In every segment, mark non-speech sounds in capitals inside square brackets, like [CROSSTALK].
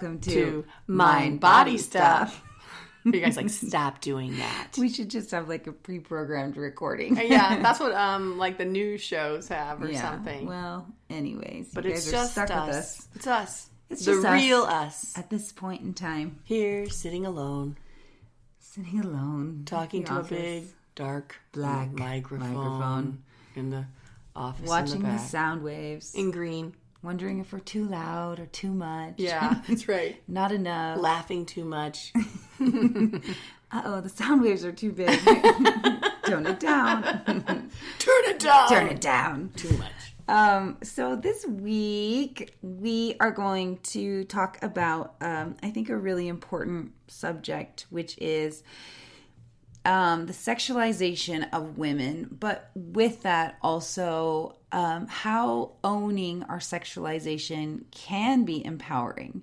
Welcome to, to Mind Body Stuff. you guys like [LAUGHS] stop doing that? We should just have like a pre-programmed recording. yeah, [LAUGHS] that's what um like the news shows have or something. Well, anyways, but it's just us. us It's us. It's the just us. real us. at this point in time, Here, sitting alone, sitting alone, talking to the a big dark black microphone, microphone. in the office. watching in the, the sound waves, in green. Wondering if we're too loud or too much. Yeah, [LAUGHS] that's right. not enough. Laughing too much. [LAUGHS] [LAUGHS] Uh oh, the sound waves are too big. Tone it down. Turn it down. Turn it down. Too much. Um, so this week we are going to talk about, um, I think, a really important subject, which is um, the sexualization of women, but with that also um, how owning our sexualization can be empowering.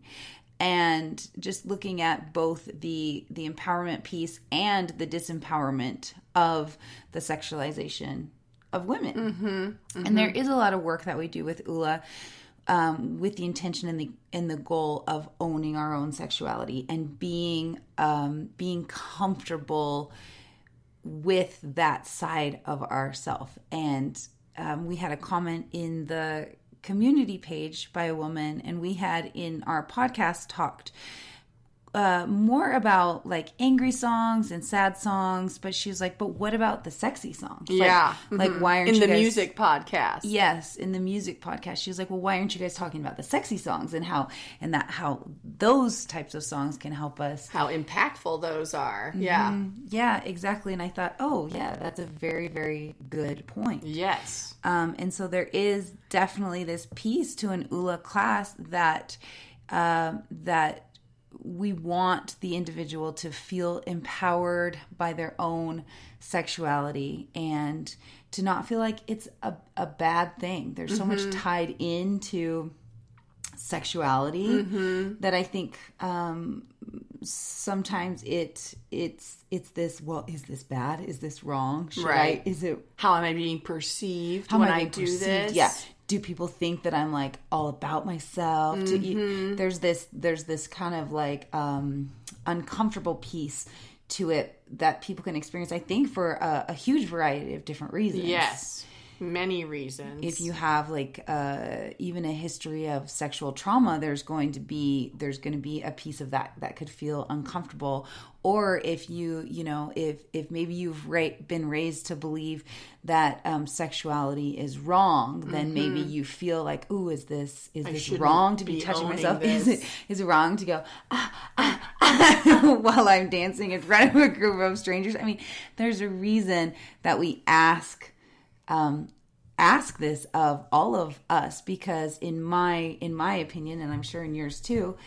And just looking at both the the empowerment piece and the disempowerment of the sexualization of women. And there is a lot of work that we do with ULA um, with the intention and the and the goal of owning our own sexuality and being um, being comfortable with that side of ourself. And um, we had a comment in the community page by a woman, and we had in our podcast talked uh, more about like angry songs and sad songs, but she was like, "But what about the sexy songs? Like- Yeah. like, Mhm. why aren't in the guys- music podcast? Yes, in the music podcast, she was like, "Well, why aren't you guys talking about the sexy songs and how and that how those types of songs can help us?" How impactful those are. Yeah. Yeah, exactly. And I thought, "Oh, yeah, that's a very very good point." Yes. Um, and so there is definitely this piece to an ULA class that um, that we want the individual to feel empowered by their own sexuality and to not feel like it's a, a bad thing. There's so much tied into sexuality that I think um, sometimes it it's it's this well is this bad is this wrong should Right. I is it How am I being perceived how when am I, being do perceived? this? Yeah. Do people think that I'm like all about myself? Mm-hmm. there's this there's this kind of like um, uncomfortable piece to it that people can experience. I think for a, a huge variety of different reasons. Yes. Many reasons. If you have like uh, even a history of sexual trauma, there's going to be there's going to be a piece of that that could feel uncomfortable. Or if you you know if if maybe you've ra- been raised to believe that um, sexuality is wrong, then maybe you feel like, ooh, is this is this Mm-hmm. wrong to be, be touching myself? [LAUGHS] Is it this. is it wrong to go ah, ah, ah, [LAUGHS] while I'm dancing in front of a group of strangers? I mean, there's a reason that we ask um, ask this of all of us because in my in my opinion and i'm sure in yours too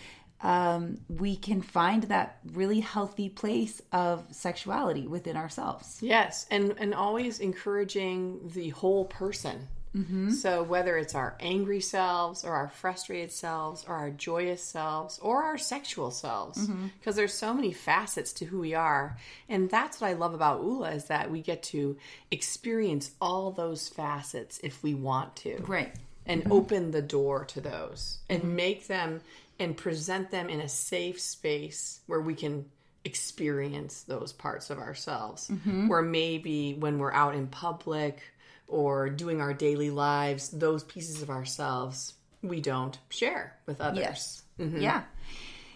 um, we can find that really healthy place of sexuality within ourselves Yes, and and always encouraging the whole person. Mm-hmm. So whether it's our angry selves or our frustrated selves or our joyous selves or our sexual selves, Mm-hmm. because there's so many facets to who we are, and that's what I love about ULA is that we get to experience all those facets if we want to, right. And open the door to those and make them and present them in a safe space where we can experience those parts of ourselves. Where maybe when we're out in public or doing our daily lives those pieces of ourselves we don't share with others Yes. Yeah.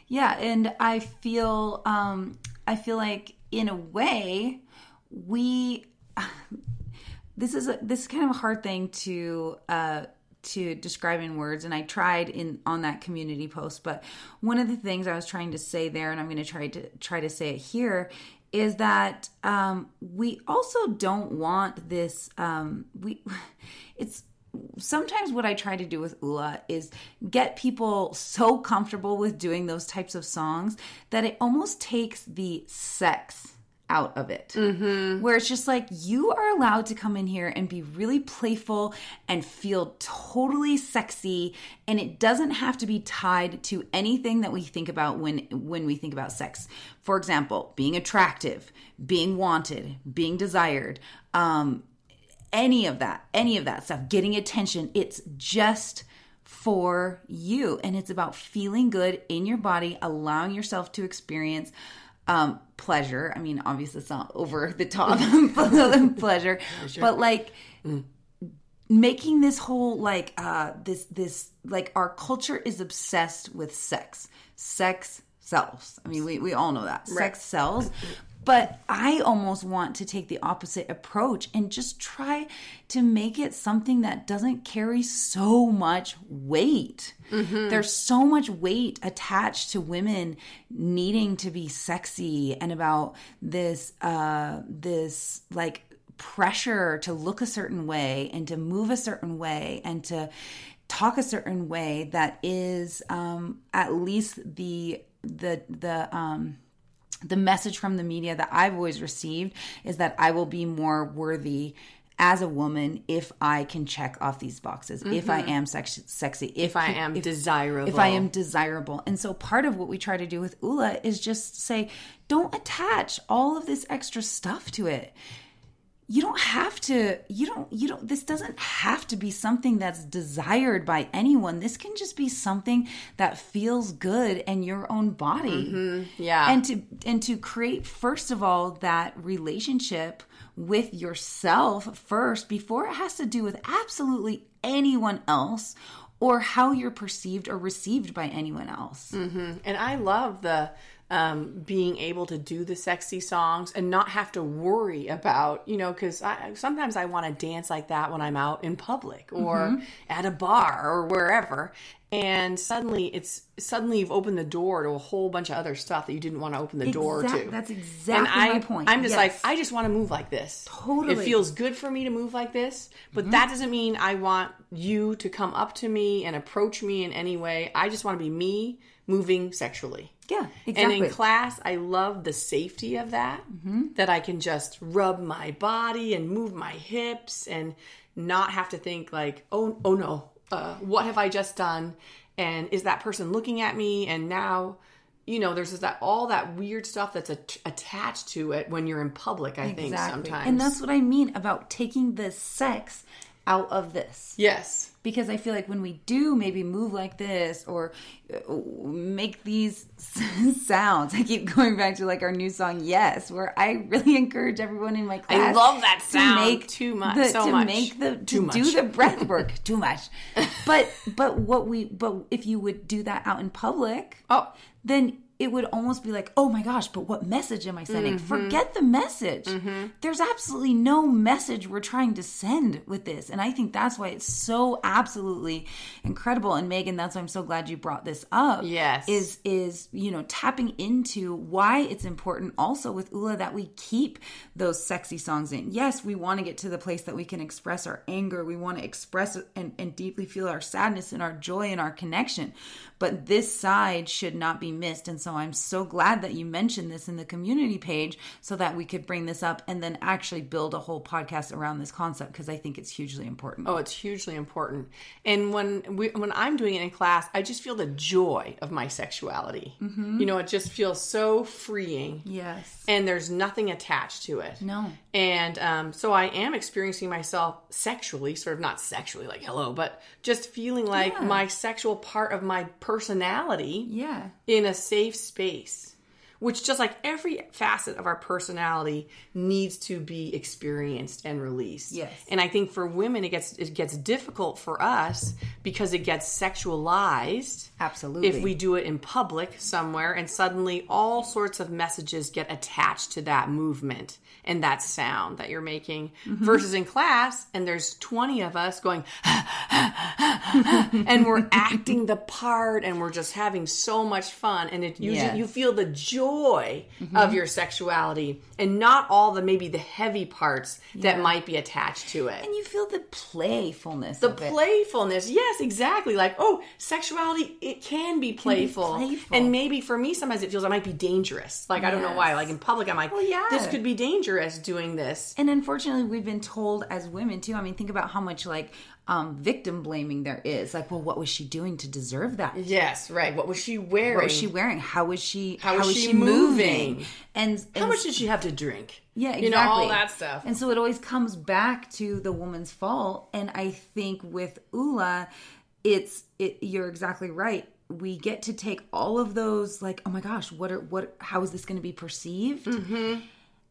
Yeah, and I feel um I feel like in a way we [SIGHS] this is a this is kind of a hard thing to uh to describe in words and I tried in on that community post but one of the things I was trying to say there and I'm going to try to try to say it here is that um we also don't want this um we [LAUGHS] it's sometimes what I try to do with Ula is get people so comfortable with doing those types of songs that it almost takes the sex out of it. Where it's just like you are allowed to come in here and be really playful and feel totally sexy and it doesn't have to be tied to anything that we think about when when we think about sex. For example, being attractive, being wanted, being desired, um any of that, any of that stuff, getting attention, it's just for you. And it's about feeling good in your body, allowing yourself to experience um, pleasure. I mean, obviously, it's not over the top [LAUGHS] pleasure, pleasure, but like, mm. making this whole like uh this this like our culture is obsessed with sex. Sex sells. I mean we, we all know that. Right. sex sells but I almost want to take the opposite approach and just try to make it something that doesn't carry so much weight. Mm-hmm. There's so much weight attached to women needing to be sexy and about this uh this like pressure to look a certain way and to move a certain way and to talk a certain way that is um, at least the the the um, the message from the media that I've always received is that I will be more worthy as a woman if I can check off these boxes, mm-hmm. if I mm-hmm. am sex- sexy, if, if I am if, desirable, if I am desirable. And so part of what we try to do with Ula is just say, don't attach all of this extra stuff to it you don't have to you don't you don't this doesn't have to be something that's desired by anyone this can just be something that feels good in your own body mm-hmm. yeah and to and to create first of all that relationship with yourself first before it has to do with absolutely anyone else or how you're perceived or received by anyone else mm-hmm. and i love the um, being able to do the sexy songs and not have to worry about, you know, because sometimes I want to dance like that when I'm out in public or mm-hmm. at a bar or wherever. And suddenly it's suddenly you've opened the door to a whole bunch of other stuff that you didn't want to open the door to. That's exactly I, my point. I'm just yes. like, I just want to move like this. Totally. It feels good for me to move like this, but mm-hmm. that doesn't mean I want you to come up to me and approach me in any way. I just want to be me moving sexually. Yeah, exactly. And in class, I love the safety of that, mm-hmm. that I can just rub my body and move my hips and not have to think like, oh, oh no, uh, what have I just done? And is that person looking at me? And now, you know, there's that all that weird stuff that's a, attached to it when you're in public. I exactly. think sometimes, and that's what I mean about taking the sex out of this. Yes. Because I feel like when we do maybe move like this or uh, make these [LAUGHS] sounds, I keep going back to like our new song "Yes," where I really [LAUGHS] encourage everyone in my class. I love that sound to make too much, the, so to much. make the to too do much. the breath work [LAUGHS] too much. But but what we but if you would do that out in public, oh, then it would almost be like, oh my gosh, but what message am I sending? Mm-hmm. Forget the message. Mm-hmm. There's absolutely no message we're trying to send with this. And I think that's why it's so absolutely incredible. And Megan, that's why I'm so glad you brought this up. Yes. Is is, you know, tapping into why it's important also with Ula that we keep those sexy songs in. Yes, we want to get to the place that we can express our anger. We want to express and, and deeply feel our sadness and our joy and our connection. But this side should not be missed. And so I'm so glad that you mentioned this in the community page so that we could bring this up and then actually build a whole podcast around this concept because I think it's hugely important. Oh, it's hugely important. And when we, when I'm doing it in class, I just feel the joy of my sexuality. Mm-hmm. You know, it just feels so freeing. Yes. And there's nothing attached to it. No. And um, so I am experiencing myself sexually, sort of not sexually like hello, but just feeling like yeah. my sexual part of my personality. Yeah. In a safe space which just like every facet of our personality needs to be experienced and released. Yes. And I think for women it gets it gets difficult for us because it gets sexualized. Absolutely. If we do it in public somewhere and suddenly all sorts of messages get attached to that movement and that sound that you're making mm-hmm. versus in class and there's 20 of us going [LAUGHS] and we're acting the part and we're just having so much fun and it usually yes. you feel the joy mm-hmm. of your sexuality and not all the maybe the heavy parts yeah. that might be attached to it and you feel the playfulness the playfulness it. yes exactly like oh sexuality it can be playful. Can be playful. and maybe for me sometimes it feels it might be dangerous like yes. i don't know why like in public i'm like well, yeah. this could be dangerous doing this. And unfortunately, we've been told as women too. I mean, think about how much like um, victim blaming there is. Like, well, what was she doing to deserve that? Yes, right. What was she wearing? What was she wearing? How was she? How, how was she, she moving? moving? And, and, how much did she have to drink? Yeah, exactly. You know all that stuff. And so it always comes back to the woman's fault. And I think with Ula, it's it you're exactly right we get to take all of those like oh my gosh what are what how is this going to be perceived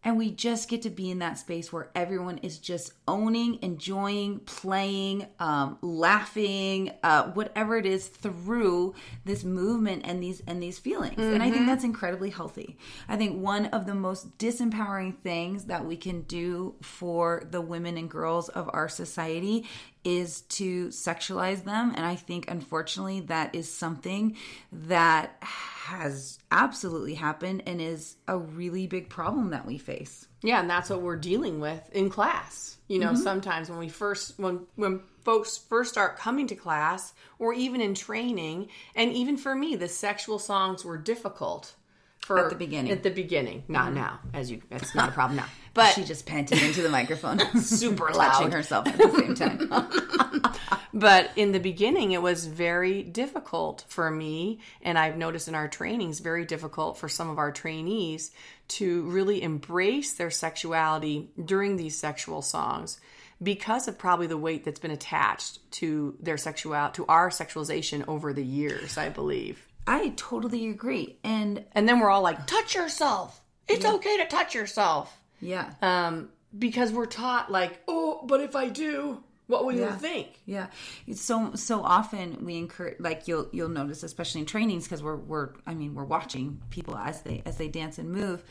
and we just get to be in that space where everyone is just owning enjoying playing um, laughing uh, whatever it is through this movement and these and these feelings. And i think that's incredibly healthy. I think one of the most disempowering things that we can do for the women and girls of our society is to sexualize them. And i think unfortunately that is something that has absolutely happened and is a really big problem that we face. Yeah, and that's what we're dealing with in class. You know, mm-hmm. sometimes when we first when when folks first start coming to class or even in training, and even for me, the sexual songs were difficult for At the beginning. At the beginning, not mm-hmm. now, as you that's not a problem now. [LAUGHS] But she just panted [LAUGHS] into the microphone super [LAUGHS] touching loud. herself at the same time But in the beginning, it was very difficult for me, and I've noticed in our trainings, very difficult for some of our trainees to really embrace their sexuality during these sexual songs because of probably the weight that's been attached to their sexual to our sexualization over the years, I believe. I totally agree and And then we're all like, touch yourself. It's okay to touch yourself. yeah Um, because we're taught like, oh, but if I do, what will you think? Yeah, It's so so often we encourage like you'll you'll notice especially in trainings because we're we're I mean we're watching people as they as they dance and move.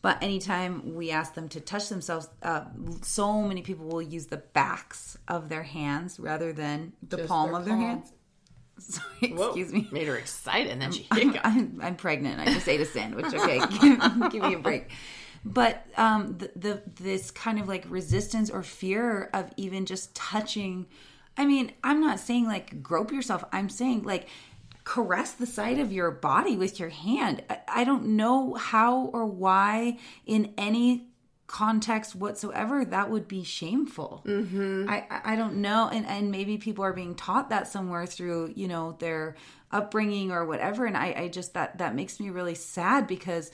But anytime we ask them to touch themselves, uh, so many people will use the backs of their hands rather than the Just palm their of their palm. hands. [LAUGHS] Sorry, Whoa, excuse me. Made her excited, and then she I'm. I'm, I'm pregnant. I just ate a sandwich. Okay, [LAUGHS] give, give me a break. But um, the, the this kind of like resistance or fear of even just touching. I mean, I'm not saying like grope yourself. I'm saying like caress the side of your body with your hand. I, I don't know how or why in any context whatsoever that would be shameful. Mm-hmm. I, I don't know. And and maybe people are being taught that somewhere through you know their upbringing or whatever. And i i just that that makes me really sad because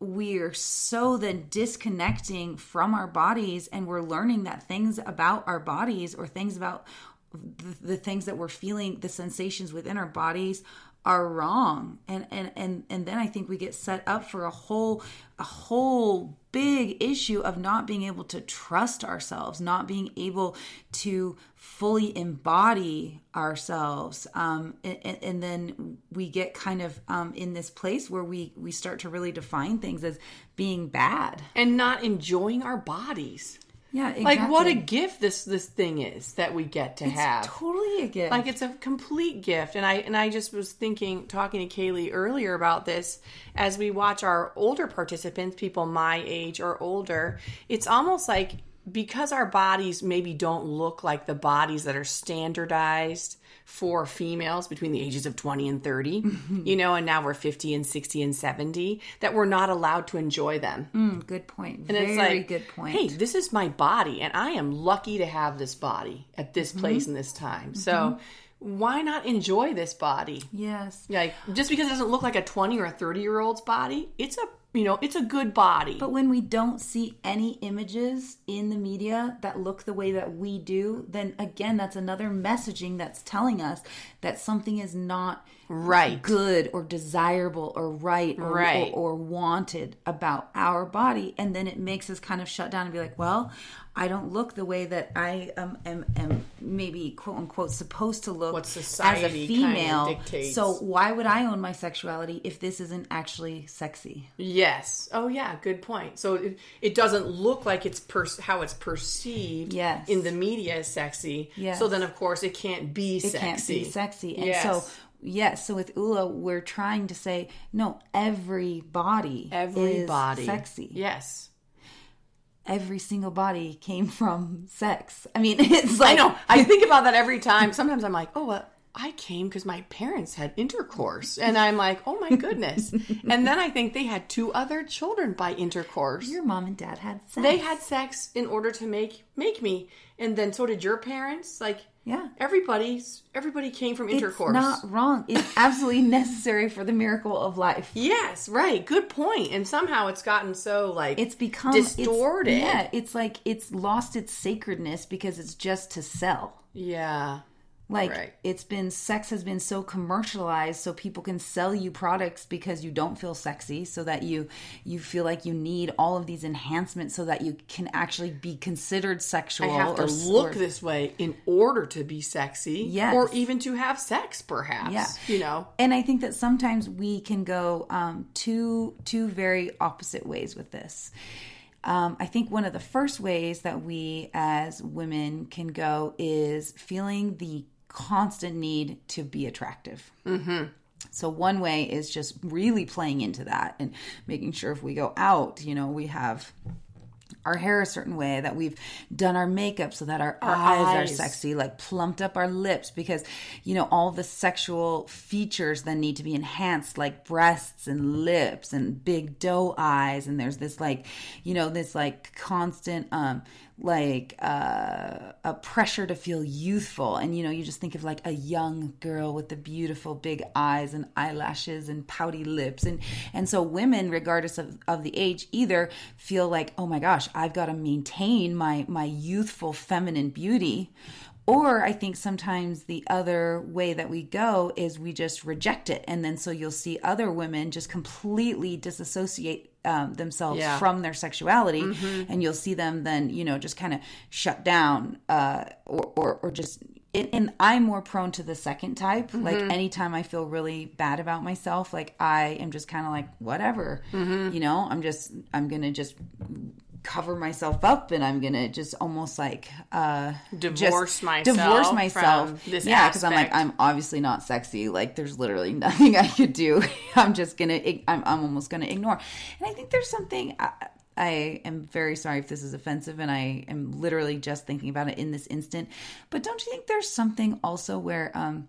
we're so then disconnecting from our bodies and we're learning that things about our bodies or things about the, the things that we're feeling the sensations within our bodies are wrong. And and and and then i think we get set up for a whole a whole big issue of not being able to trust ourselves not being able to fully embody ourselves. Um and, and then we get kind of um in this place where we we start to really define things as being bad. And not enjoying our bodies. Yeah exactly. Like what a gift this this thing is that we get to have. totally a gift like it's a complete gift and i and i just was thinking talking to kaylee earlier about this as we watch our older participants people my age or older it's almost like because our bodies maybe don't look like the bodies that are standardized for females between the ages of 20 and 30 you know and now we're 50 and 60 and 70 that we're not allowed to enjoy them Mm, good point and very it's like, good point Hey, this is my body, and I am lucky to have this body at this Mm-hmm. place and this time. So why not enjoy this body? yes Like just because it doesn't look like a twenty or a thirty year old's body, it's a you know it's a good body. But when we don't see any images in the media that look the way that we do, then again, that's another messaging that's telling us that something is not right. good or desirable or right or, Right. or, or wanted about our body. And then it makes us kind of shut down and be like, well, I don't look the way that I um, am, am maybe quote unquote supposed to look What as a female. dictates. So why would I own my sexuality if this isn't actually sexy? Yes. Oh yeah, good point. So it, it doesn't look like it's per- how it's perceived Yes. in the media as sexy. Yes. So then of course it can't be sexy. it sexy. can't be sexy. And Yes. so yes, so with Ula, we're trying to say no. Every body, Everybody. is sexy. Yes. Every single body came from sex. I mean, [LAUGHS] it's like I know. I think about that every time. Sometimes I'm like, oh, well, I came because my parents had intercourse. And I'm like, oh my goodness. [LAUGHS] and then I think they had two other children by intercourse. your mom and dad had sex. They had sex in order to make make me. And then so did your parents. Like Yeah. everybody's everybody came from intercourse. It's not wrong. It's [LAUGHS] absolutely necessary for the miracle of life. yes, right. Good point. And somehow it's gotten so like It's become it's- distorted. yeah, it's like it's lost its sacredness because it's just to sell. yeah. Like Right. it's been sex has been so commercialized so people can sell you products because you don't feel sexy so that you you feel like you need all of these enhancements so that you can actually be considered I sexual have to or look or- this way in order to be sexy, Yes. or even to have sex, perhaps. Yeah. you know. and I think that sometimes we can go um, two two very opposite ways with this. Um, I think one of the first ways that we as women can go is feeling the constant need to be attractive. Mm-hmm. So one way is just really playing into that and making sure if we go out, you know, we have our hair a certain way, that we've done our makeup so that our, eyes, are sexy, like plumped up our lips because, you know, all the sexual features then need to be enhanced, like breasts and lips and big doe eyes. And there's this like, you know, this like constant, um, like uh, a pressure to feel youthful. And you know you just think of like a young girl with the beautiful big eyes and eyelashes and pouty lips. And and so women regardless of, of the age either feel like oh my gosh i've got to maintain my my youthful feminine beauty. Or I think sometimes the other way that we go is we just reject it. And then so you'll see other women just completely disassociate um, themselves Yeah. from their sexuality. And you'll see them then, you know, just kind of shut down uh, or, or, or just. And, and I'm more prone to the second type. Like anytime I feel really bad about myself, like I am just kind of like, whatever, you know, I'm just, I'm going to just cover myself up and I'm gonna just almost like uh Divorce myself divorce myself. yeah because I'm like. I'm obviously not sexy. Like there's literally [LAUGHS] nothing I could do. [LAUGHS] I'm just gonna I'm, I'm almost gonna ignore. And I think there's something I, I am very sorry if this is offensive and I am literally just thinking about it in this instant. But don't you think there's something also where um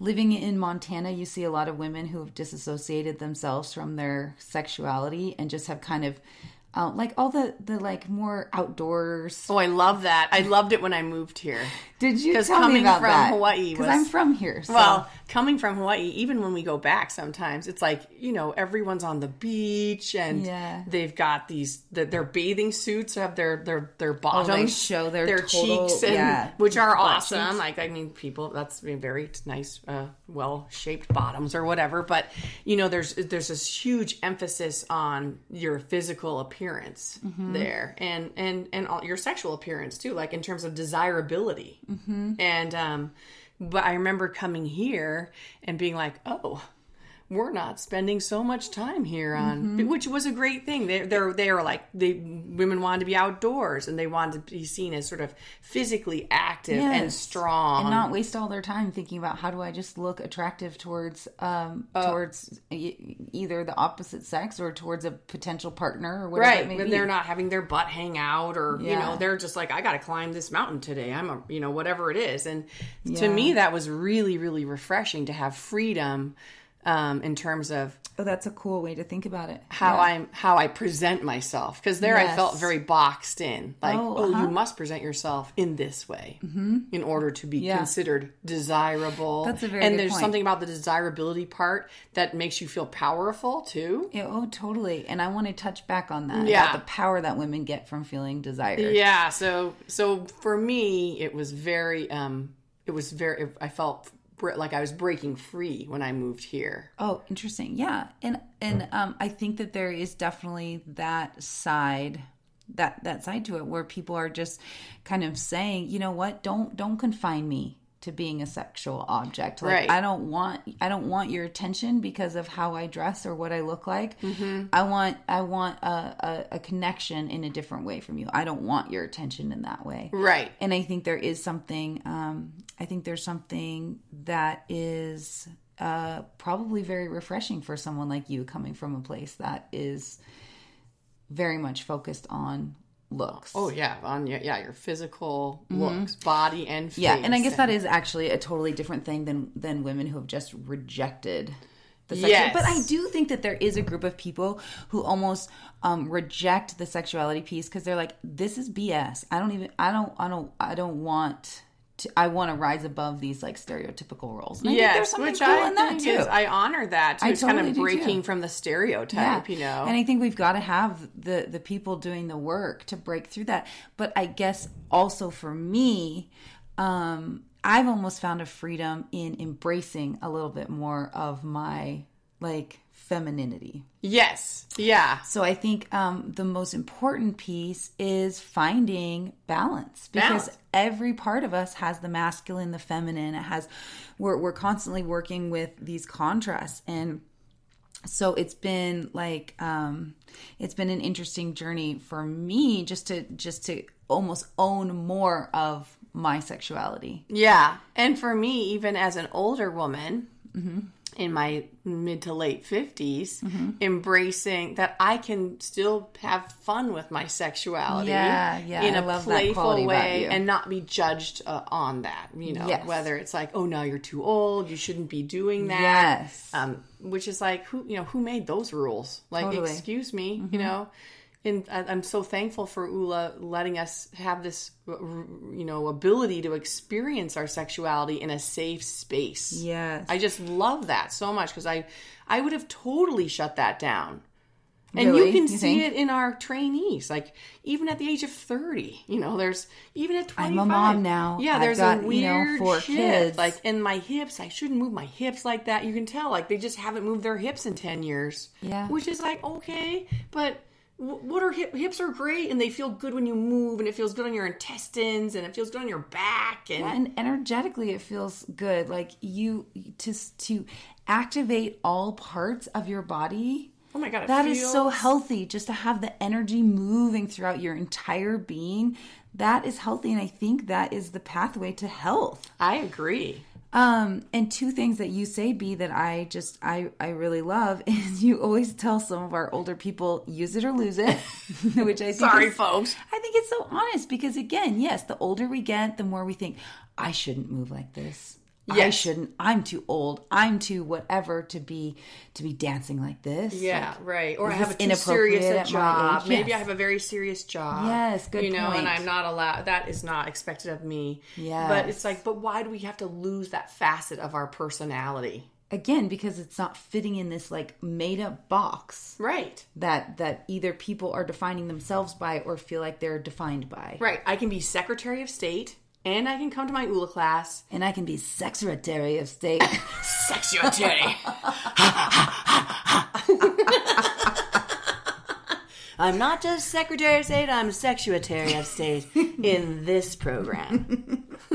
living in Montana, you see a lot of women who have disassociated themselves from their sexuality and just have kind of uh, like all the the like more outdoors. Oh, I love that. I loved it when I moved here. Did you tell me coming about from that? Hawaii because was- I'm from here. So. Well, coming from Hawaii, even when we go back, sometimes it's like you know everyone's on the beach and Yeah. they've got these the, their bathing suits have their their their bottoms Oh, show their total- cheeks and yeah, which are awesome. cheeks. Like I mean, people that's very nice, uh, well shaped bottoms or whatever. But you know, there's there's this huge emphasis on your physical appearance Mm-hmm. there and and and all, your sexual appearance too, like in terms of desirability. Mm-hmm. And um, but I remember coming here and being like, oh. We're not spending so much time here on, Mm-hmm. which was a great thing. They they're they were like the women wanted to be outdoors and they wanted to be seen as sort of physically active and strong. and not waste all their time thinking about how do I just look attractive towards um Uh, towards e- either the opposite sex or towards a potential partner or whatever right it when they're not having their butt hang out or you know they're just like i gotta climb this mountain today i'm a you know whatever it is and to me that was really really refreshing to have freedom um, in terms of oh, that's a cool way to think about it. how Yeah. I'm how I present myself because there I felt very boxed in like Oh, oh, uh-huh. you must present yourself in this way in order to be Yeah. considered desirable That's a very and there's point. something about the desirability part that makes you feel powerful too Yeah, oh, totally. And I want to touch back on that Yeah. about the power that women get from feeling desired. Yeah, so so for me it was very um it was very I felt like I was breaking free when I moved here. Oh, interesting. Yeah, and and um, I think that there is definitely that side that that side to it where people are just kind of saying, you know what, don't don't confine me to being a sexual object. Like Right. I don't want I don't want your attention because of how I dress or what I look like. Mm-hmm. I want I want a, a, a connection in a different way from you. I don't want your attention in that way. Right. and I think there is something. Um, I think there's something that is uh, probably very refreshing for someone like you, coming from a place that is very much focused on looks. Oh yeah, on your yeah, your physical looks, body and face. Mm-hmm. yeah, and I guess that is actually a totally different thing than than women who have just rejected. The sexual, Yes. but I do think that there is a group of people who almost um, reject the sexuality piece because they're like, "This is BS. I don't even. I don't. I don't. I don't want. To, I want to rise above these like stereotypical roles." And I think there's Yes, something which cool I in that too. is I honor that too. I it's kind of breaking from the stereotype, you know. And I think we've got to have the the people doing the work to break through that. But I guess also for me, um, I've almost found a freedom in embracing a little bit more of my like femininity. Yes. Yeah. So I think um, the most important piece is finding balance because Balance. every part of us has the masculine, the feminine. It has we're we're constantly working with these contrasts and so it's been like um it's been an interesting journey for me just to just to almost own more of my sexuality. Yeah. And for me, even as an older woman in my mid to late 50s, embracing that I can still have fun with my sexuality Yeah, yeah, in I a playful way and not be judged uh, on that. You know, Yes. whether it's like, oh, now you're too old, you shouldn't be doing that. Yes. Um, which is like, who, you know, who made those rules? Like, Totally. Mm-hmm. excuse me, you know? And I- I'm so thankful for Ula letting us have this, you know, ability to experience our sexuality in a safe space. Yes. I just love that so much because I, I would have totally shut that down. And Really? you can You see think? it in our trainees, like even at the age of thirty. You know, there's even at twenty. I'm a mom now. Yeah, I've there's got, a you weird know, four shift. kids. Like in my hips, I shouldn't move my hips like that. You can tell, like they just haven't moved their hips in ten years. Yeah. which is like okay, but what are hip, hips are great and they feel good when you move and it feels good on your intestines and it feels good on your back and and energetically it feels good. Like you to to activate all parts of your body oh my god, That is so healthy just to have the energy moving throughout your entire being. That is healthy and i think that is the pathway to health. I agree. Um and two things that you say b that i just i i really love [LAUGHS] is you always tell some of our older people use it or lose it [LAUGHS] which i think Sorry, is- folks. I think it's so honest because again, yes, the older we get, the more we think, I shouldn't move like this. I shouldn't. I'm too old. I'm too whatever to be to be dancing like this. Yeah, Like, right. Or I have a too serious job. age? Maybe I have a very serious job. Yes, good You know, and. I'm not allowed. That is not expected of me. Yeah. But it's like, but why do we have to lose that facet of our personality? again because it's not fitting in this like made up box Right. that that either people are defining themselves by or feel like they're defined by. Right. I can be Secretary of State, and I can come to my ULA class. And I can be secretary of state. [LAUGHS] Secretary. [LAUGHS] I'm not just Secretary of State, I'm Secretary of State in this program. [LAUGHS]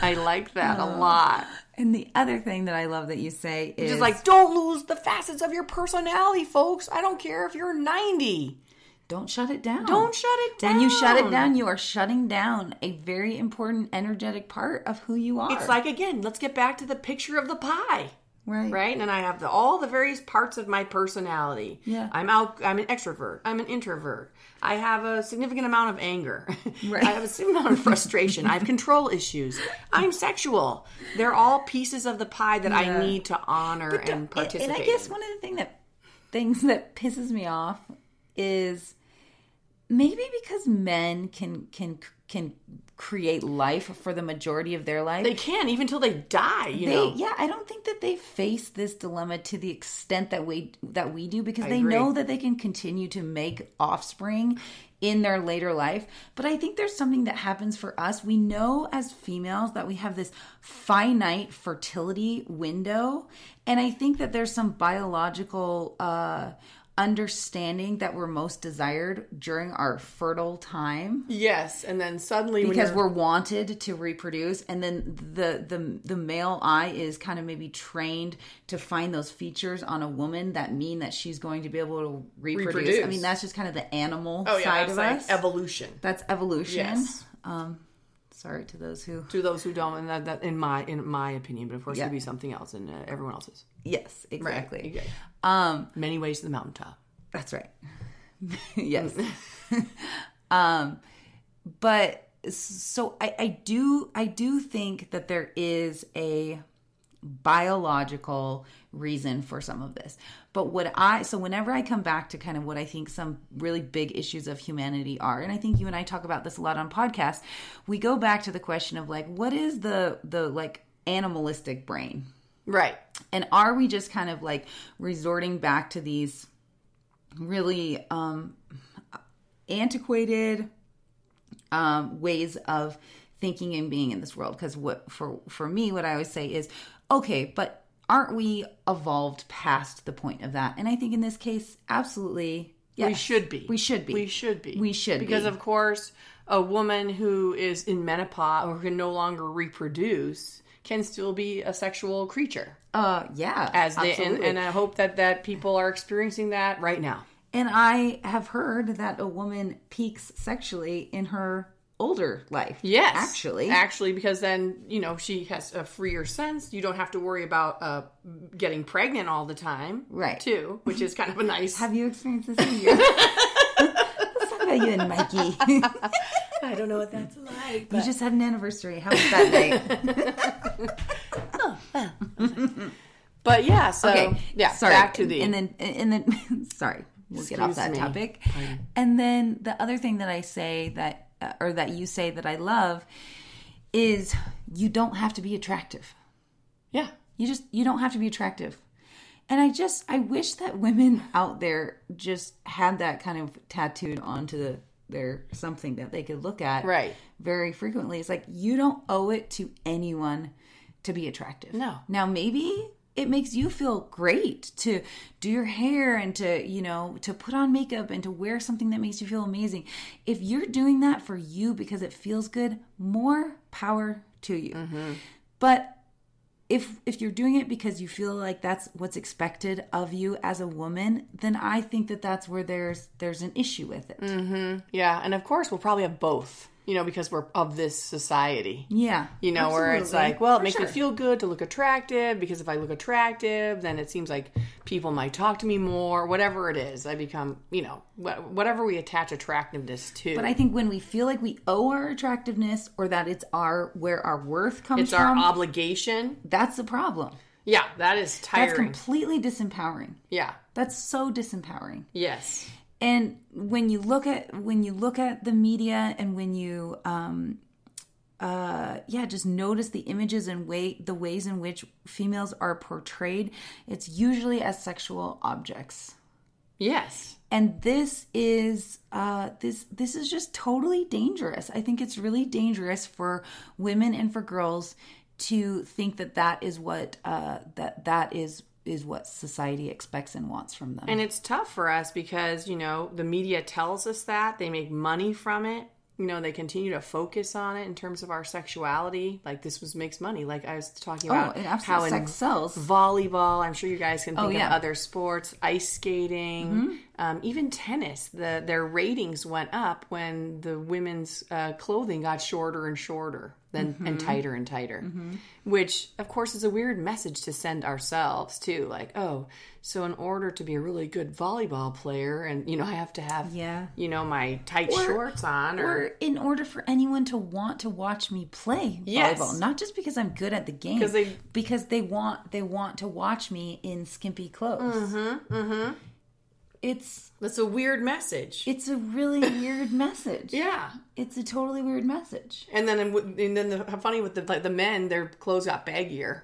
I like that a lot. and the other thing that I love that you say is Just like, don't lose the facets of your personality, folks. I don't care if you're 90. Don't shut it down. Don't shut it down. When you shut it down, you are shutting down a very important energetic part of who you are. It's like, again, let's get back to the picture of the pie. right, right? And I have the, all the various parts of my personality. Yeah. I'm out. I'm an extrovert. I'm an introvert. I have a significant amount of anger. [LAUGHS] Right. I have a significant amount of frustration. I have control issues. I'm sexual. They're all pieces of the pie that I need to honor and And- participate. And I guess in. one of the thing that things that pisses me off is maybe because men can can can create life for the majority of their life. they can even till they die. You they, know. yeah, I don't think that they face this dilemma to the extent that we that we do because they agree. know that they can continue to make offspring in their later life. But I think there's something that happens for us. We know as females that we have this finite fertility window, and I think that there's some biological uh understanding that we're most desired during our fertile time Yes, and then suddenly because we're wanted to reproduce and then the the the male eye is kind of maybe trained to find those features on a woman that mean that she's going to be able to reproduce, Reproduce. i mean that's just kind of the animal oh yeah, side of like us evolution. that's evolution Yes. um sorry to those who To those who don't, and that, that in my in my opinion, but of course Yeah. it could be something else and uh, everyone else's. Yes exactly Okay. um Many ways to the mountaintop. That's right. [LAUGHS] yes. [LAUGHS] um but so I, I do I do think that there is a biological reason for some of this. But what I so whenever I come back to kind of what I think some really big issues of humanity are, and I think you and I talk about this a lot on podcasts, we go back to the question of like what is the the like animalistic brain? Right. And are we just kind of like resorting back to these really um, antiquated um, ways of thinking and being in this world because what for for me what i always say is okay but aren't we evolved past the point of that and i think in this case absolutely yes, We should be. we should be We should be. We should because be. of course, a woman who is in menopause or can no longer reproduce can still be a sexual creature. uh yeah As they and, absolutely. and I hope that that people are experiencing that right now. And I have heard that a woman peaks sexually in her older life. Yes, Actually. actually, because then you know she has a freer sense. You don't have to worry about uh, getting pregnant all the time, Right. Too, which is kind of a nice. [LAUGHS] Have you experienced this in your Let's talk about you and Mikey. [LAUGHS] I don't know what that's like. you just had an anniversary. How was that night? [LAUGHS] [LAUGHS] But yeah, so Okay. yeah, sorry. back to the and then and then [LAUGHS] sorry, we'll get off that me. topic. And then the other thing that I say that uh, or that you say that I love is you don't have to be attractive. yeah. You just you don't have to be attractive. And I just I wish that women out there just had that kind of tattooed onto the, their something that they could look at Right. very frequently. It's like you don't owe it to anyone to be attractive. No. Now maybe it makes you feel great to do your hair and to, you know, to put on makeup and to wear something that makes you feel amazing. If you're doing that for you because it feels good, more power to you. Mm-hmm. But if if you're doing it because you feel like that's what's expected of you as a woman, then I think that that's where there's there's an issue with it. Mm-hmm. Yeah, and of course we'll probably have both. You know, because we're of this society. Yeah. You know, where it's like, well, it For makes me feel good to look attractive because if I look attractive, then it seems like people might talk to me more. Whatever it is, I become, you know, whatever we attach attractiveness to. But I think when we feel like we owe our attractiveness or that it's our where our worth comes from it's our obligation. that's the problem. Yeah, that is That's completely disempowering. yeah. That's so disempowering. Yes. And when you look at when you look at the media and when you um uh yeah, just notice the images and way the ways in which females are portrayed, it's usually as sexual objects. Yes. and this is uh this this is just totally dangerous i think it's really dangerous for women and for girls to think that that is what uh that that is is what society expects and wants from them And it's tough for us because, you know, the media tells us that. They make money from it. You know, they continue to focus on it in terms of our sexuality. Like this was makes money. Like I was talking about oh and absolutely how in sex sells volleyball, I'm sure you guys can think Oh, of yeah. Mm-hmm. other sports, ice skating, um, even tennis. The their ratings went up when the women's uh, clothing got shorter and shorter, then and Mm-hmm. tighter and tighter. Which, of course, is a weird message to send ourselves too. Like, oh, so in order to be a really good volleyball player, and you know, I have to have Yeah. you know, my tight shorts on, or, or in order for anyone to want to watch me play Yes. volleyball not just because i'm good at the game 'Cause they- because they want they want to watch me in skimpy clothes mm-hmm, mm-hmm. It's that's a weird message. it's a really weird [LAUGHS] message yeah. it's a totally weird message And then, and then the funny with the like the men, their clothes got baggier.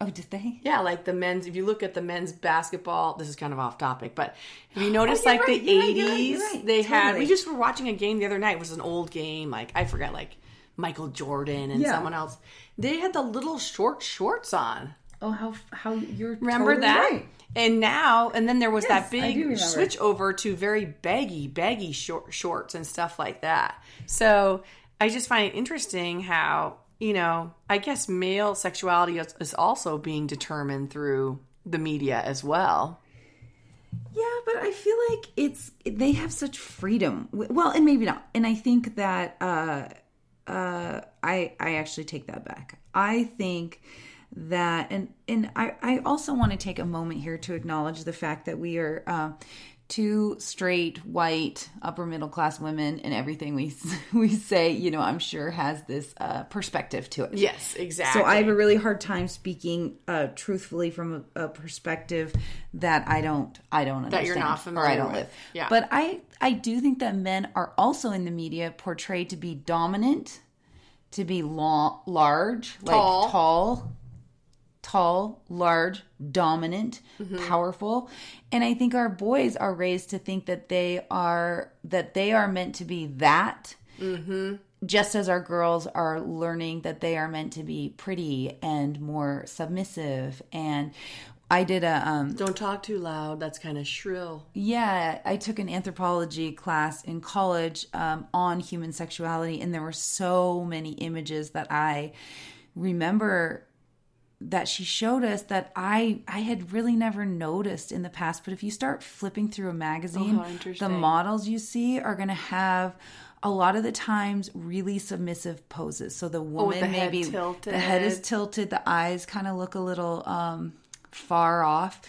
oh did they Yeah, like the men's. If you look at the men's basketball, this is kind of off topic, but have you [GASPS] oh, noticed you're like right, the you're right, right, eighties? you're right. They had. We just were watching a game the other night. It was an old game. Like I forget, like Michael Jordan and Yeah. someone else. They had the little short shorts on. Oh how how you're Remember totally that? right. And now, and then there was Yes, that big switch over to very baggy, baggy short, shorts and stuff like that. So I just find it interesting how, you know, I guess male sexuality is, is also being determined through the media as well. Yeah, but I feel like it's they have such freedom. Well, and maybe not. And I think that uh uh I I actually take that back. I think that and and I I also want to take a moment here to acknowledge the fact that we are uh two straight white upper middle class women and everything we [LAUGHS] we say, you know, I'm sure has this uh perspective to it. Yes, exactly. So I have a really hard time speaking uh, truthfully from a, a perspective that I don't I don't understand That you're not or familiar I don't with. live. Yeah. But I I do think that men are also in the media portrayed to be dominant, to be long, large, Tall. like tall, tall, large, dominant, Mm-hmm. powerful. And I think our boys are raised to think that they are that they are meant to be that Mm-hmm. just as our girls are learning that they are meant to be pretty and more submissive and I did a um Don't talk too loud. That's kind of shrill. yeah, I took an anthropology class in college um, on human sexuality, and there were so many images that I remember that she showed us that I I had really never noticed in the past. But if you start flipping through a magazine, Oh, the models you see are going to have a lot of the times really submissive poses. So the woman Oh, the maybe the head is tilted. tilted, the eyes kind of look a little um, far off.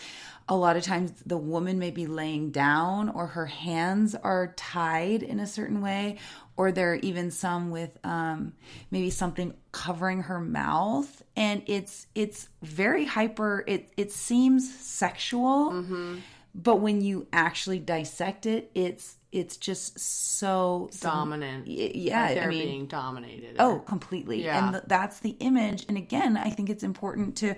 A lot of times the woman may be laying down or her hands are tied in a certain way, or there are even some with um, maybe something covering her mouth. And it's it's very hyper. It it seems sexual, Mm-hmm. but when you actually dissect it, it's it's just so Dominant. Yeah, Like I they're mean- being dominated. Oh, completely. Yeah. And th- that's the image. And again, I think it's important to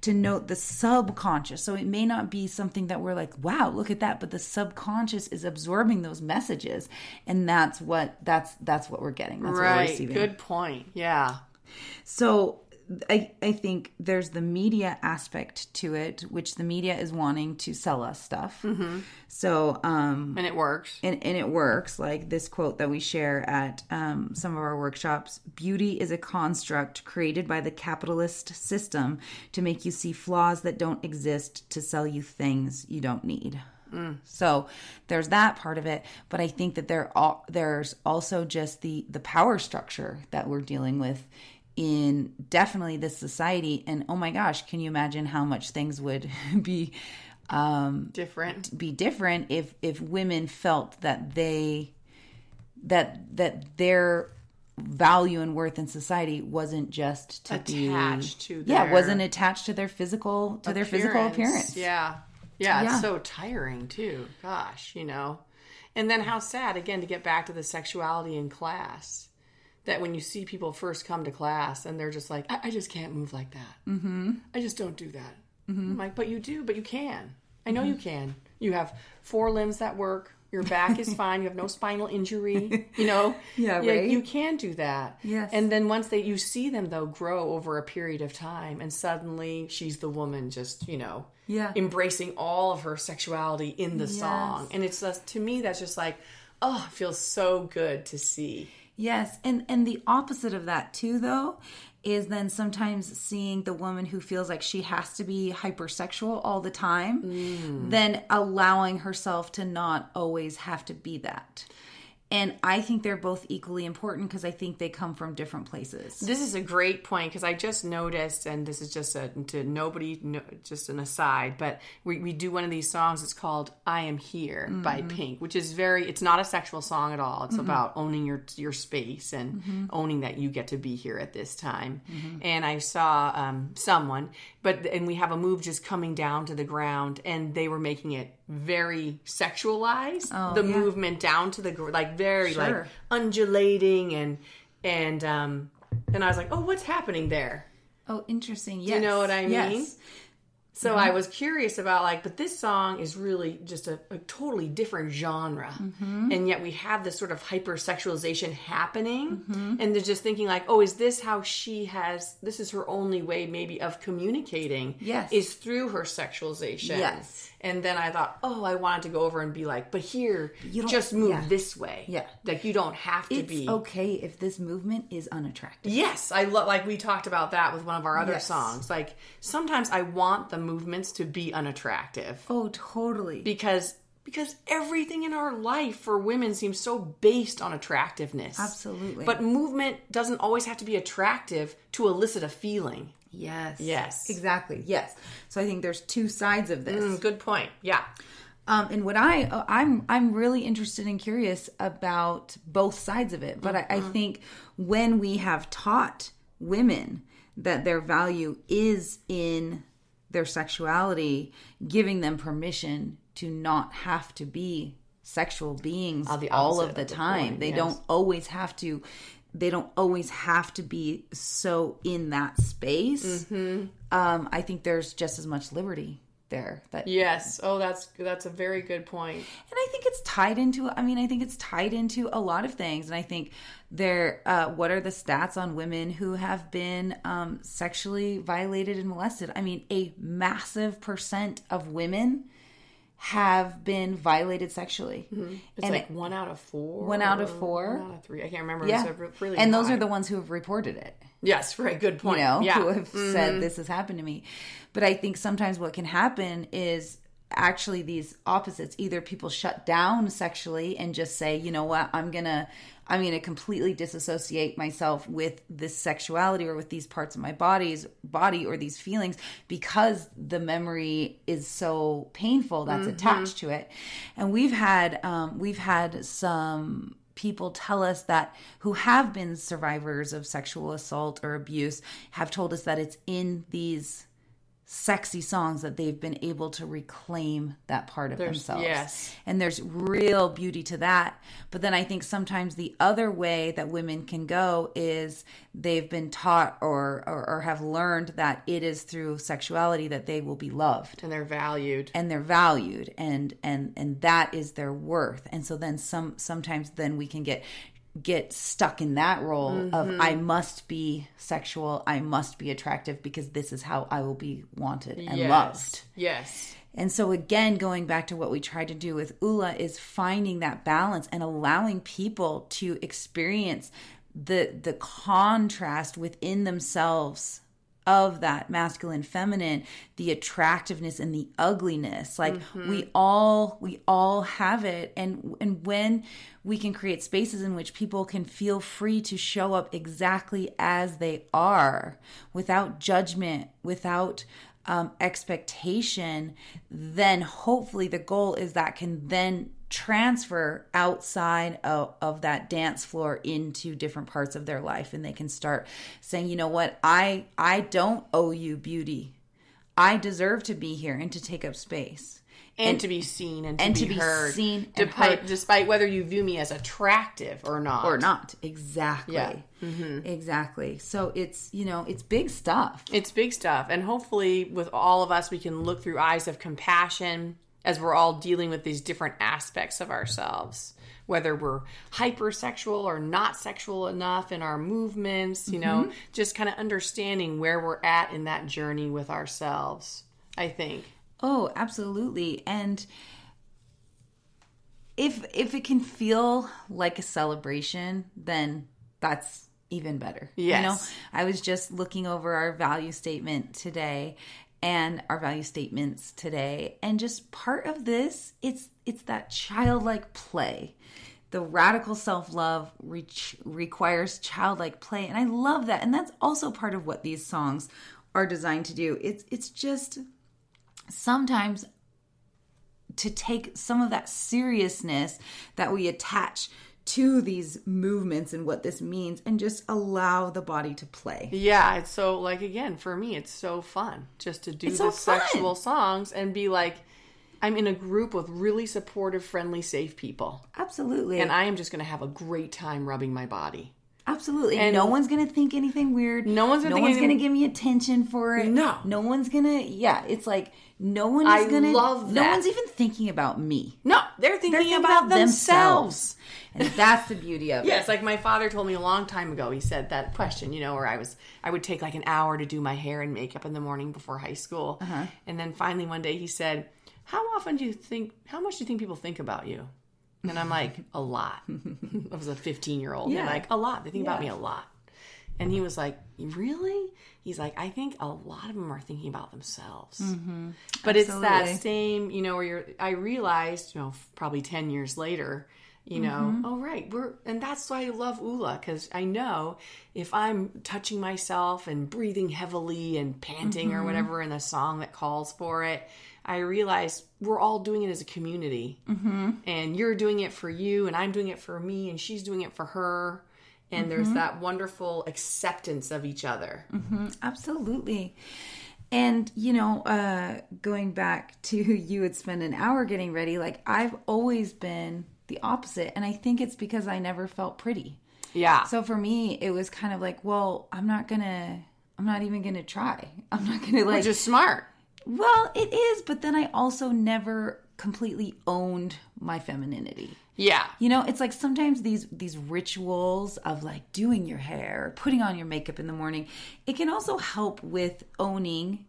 to note the subconscious. So it may not be something that we're like, "Wow, look at that," but the subconscious is absorbing those messages, and that's what that's that's what we're getting. That's what we're right. receiving. Good point. Yeah. So I I think there's the media aspect to it, which the media is wanting to sell us stuff. Mm-hmm. So um And it works. and, and it works like this quote that we share at um, some of our workshops beauty is a construct created by the capitalist system to make you see flaws that don't exist to sell you things you don't need so there's that part of it but i think that there are, there's also just the the power structure that we're dealing with in definitely this society and oh my gosh can you imagine how much things would [LAUGHS] be um Different. be different if if women felt that they that that their value and worth in society wasn't just to Attached be to yeah their wasn't attached to their physical to their physical appearance Yeah. yeah. Yeah. It's so tiring too. Gosh, you know. And then how sad again to get back to the sexuality in class. That when you see people first come to class and they're just like, I, I just can't move like that. Mm-hmm. I just don't do that. Mm-hmm. I'm like, but you do, but you can. I know you can. You have four limbs that work. Your back is [LAUGHS] fine. You have no spinal injury. You know. [LAUGHS] Yeah, Yeah, right? You can do that. Yes. And then once they you see them though grow over a period of time, and suddenly she's the woman just you know Yeah. embracing all of her sexuality in the song, and it's just to me that's just like oh, it feels so good to see. Yes, and and the opposite of that too though is then sometimes seeing the woman who feels like she has to be hypersexual all the time, mm. then allowing herself to not always have to be that. And I think they're both equally important because I think they come from different places. This is a great point because I just noticed, and this is just a to nobody, no, just an aside, but we, we do one of these songs. It's called "I Am Here" mm-hmm. by Pink, which is very. It's not a sexual song at all. It's about owning your your space and mm-hmm. owning that you get to be here at this time. Mm-hmm. And I saw um, someone, but and we have a move just coming down to the ground, and they were making it very sexualized. the yeah. movement down to the gr- like very like Sure. undulating and and um and I was like, "Oh, what's happening there?" Oh, interesting. Yes. you know what I mean? Yes. So Mm-hmm. I was curious about like, but this song is really just a, a totally different genre, Mm-hmm. and yet we have this sort of hypersexualization happening, Mm-hmm. and they're just thinking like, oh, is this how she has? This is her only way, maybe, of communicating. Yes. is through her sexualization. Yes. And then I thought, oh, I wanted to go over and be like, but here, You don't- just move yeah. this way. Yeah. like you don't have to It's be. okay if this movement is unattractive. Yes, I love like we talked about that with one of our other Yes. songs. Like sometimes I want the movements to be unattractive Oh, totally. because because everything in our life for women seems so based on attractiveness. Absolutely. But movement doesn't always have to be attractive to elicit a feeling. Yes. Yes. Exactly. Yes. So I think there's two sides of this. Mm, good point. Yeah. Um, and what I uh, I'm I'm really interested and curious about both sides of it. But I, I think when we have taught women that their value is in their sexuality, giving them permission to not have to be sexual beings all of the time. point, they yes. don't always have to. They don't always have to be so in that space. Mm-hmm. Um, I think there's just as much liberty there that Yes. Oh, that's that's a very good point. and I think it's tied into. I mean, I think it's tied into a lot of things, and I think there. Uh, what are the stats on women who have been um, sexually violated and molested? I mean, a massive percent of women have been violated sexually, It's And like one out of four. One out of four? One out of three. I can't remember. yeah, really and those high. are the ones who have reported it. yes, right. Good point. you know, yeah. Mm-hmm. who have said this has happened to me. But I think sometimes what can happen is actually these opposites. Either people shut down sexually and just say, you know what, I'm gonna I'm gonna completely disassociate myself with this sexuality or with these parts of my body's body or these feelings because the memory is so painful that's attached to it. And we've had um, we've had some people tell us that who have been survivors of sexual assault or abuse have told us that it's in these sexy songs that they've been able to reclaim that part of There's- themselves. yes. And there's real beauty to that. But then I think sometimes the other way that women can go is they've been taught or, or, or have learned that it is through sexuality that they will be loved and they're valued. and they're valued and and and that is their worth and so then some sometimes then we can get get stuck in that role of i mm-hmm. must be sexual i must be attractive because this is how i will be wanted and yes. loved Yes. and so again going back to what we tried to do with Oula is finding that balance and allowing people to experience the the contrast within themselves of that masculine feminine the attractiveness and the ugliness. Like we all we all have it. And and when we can create spaces in which people can feel free to show up exactly as they are without judgment without um, expectation, then hopefully the goal is that can then transfer outside of, of that dance floor into different parts of their life and they can start saying you know what i i don't owe you beauty i deserve to be here and to take up space And, to be seen and to, and be, to be heard. seen and despite, heard. despite whether you view me as attractive or not. or not exactly Yeah. Mm-hmm. exactly so it's you know it's big stuff It's big stuff. And hopefully, with all of us, we can look through eyes of compassion as we're all dealing with these different aspects of ourselves. Whether we're hypersexual or not sexual enough in our movements, you know, mm-hmm. just kind of understanding where we're at in that journey with ourselves, I think. Oh, absolutely. And if if it can feel like a celebration, then that's even better. Yes. You know, I was just looking over our value statement today and our value statements today. And just part of this it's it's that childlike play. The radical self-love reach, requires childlike play. And i love that. And that's also part of what these songs are designed to do. It's it's just sometimes to take some of that seriousness that we attach to these movements and what this means and just allow the body to play. Yeah, it's so like again for me, it's so fun just to do It's the so sexual songs and be like, I'm in a group with really supportive, friendly, safe people, Absolutely. and I am just going to have a great time rubbing my body. Absolutely. And- no one's going to think anything weird. No one's gonna no one's anything- going to give me attention for it. No. No one's going to yeah, it's like no one is I to love No one's even thinking about me. No, they're thinking, They're thinking about, about themselves. themselves. And that's the beauty of it. Yes, like my father told me a long time ago. He said that question, you know, where I was, I would take like an hour to do my hair and makeup in the morning before high school, Uh-huh. and then finally one day he said, "How often do you think? How much do you think people think about you?" And I'm like, "A lot." I was a 15 year old, Yeah. and like a lot. They think about me a lot. And he was like, "Really?" He's like, "I think a lot of them are thinking about themselves." But it's Mm-hmm. Absolutely. that same, you know, where you're. I realized, you know, probably 10 years later, you know, Mm-hmm. oh right, we're, and that's why I love Oula because I know if I'm touching myself and breathing heavily and panting Mm-hmm. or whatever in the song that calls for it. I realize we're all doing it as a community, mm-hmm. and you're doing it for you, and I'm doing it for me, and she's doing it for her, and there's Mm-hmm. that wonderful acceptance of each other. Absolutely. And, you know, uh, going back to [LAUGHS] you would spend an hour getting ready, like I've always been the opposite. And I think it's because I never felt pretty. Yeah. So for me, it was kind of like, well, I'm not going to, I'm not even going to try. I'm not going to like, which is smart. Well, it is, but then I also never completely owned my femininity. Yeah. You know, it's like sometimes these these rituals of like doing your hair, putting on your makeup in the morning, it can also help with owning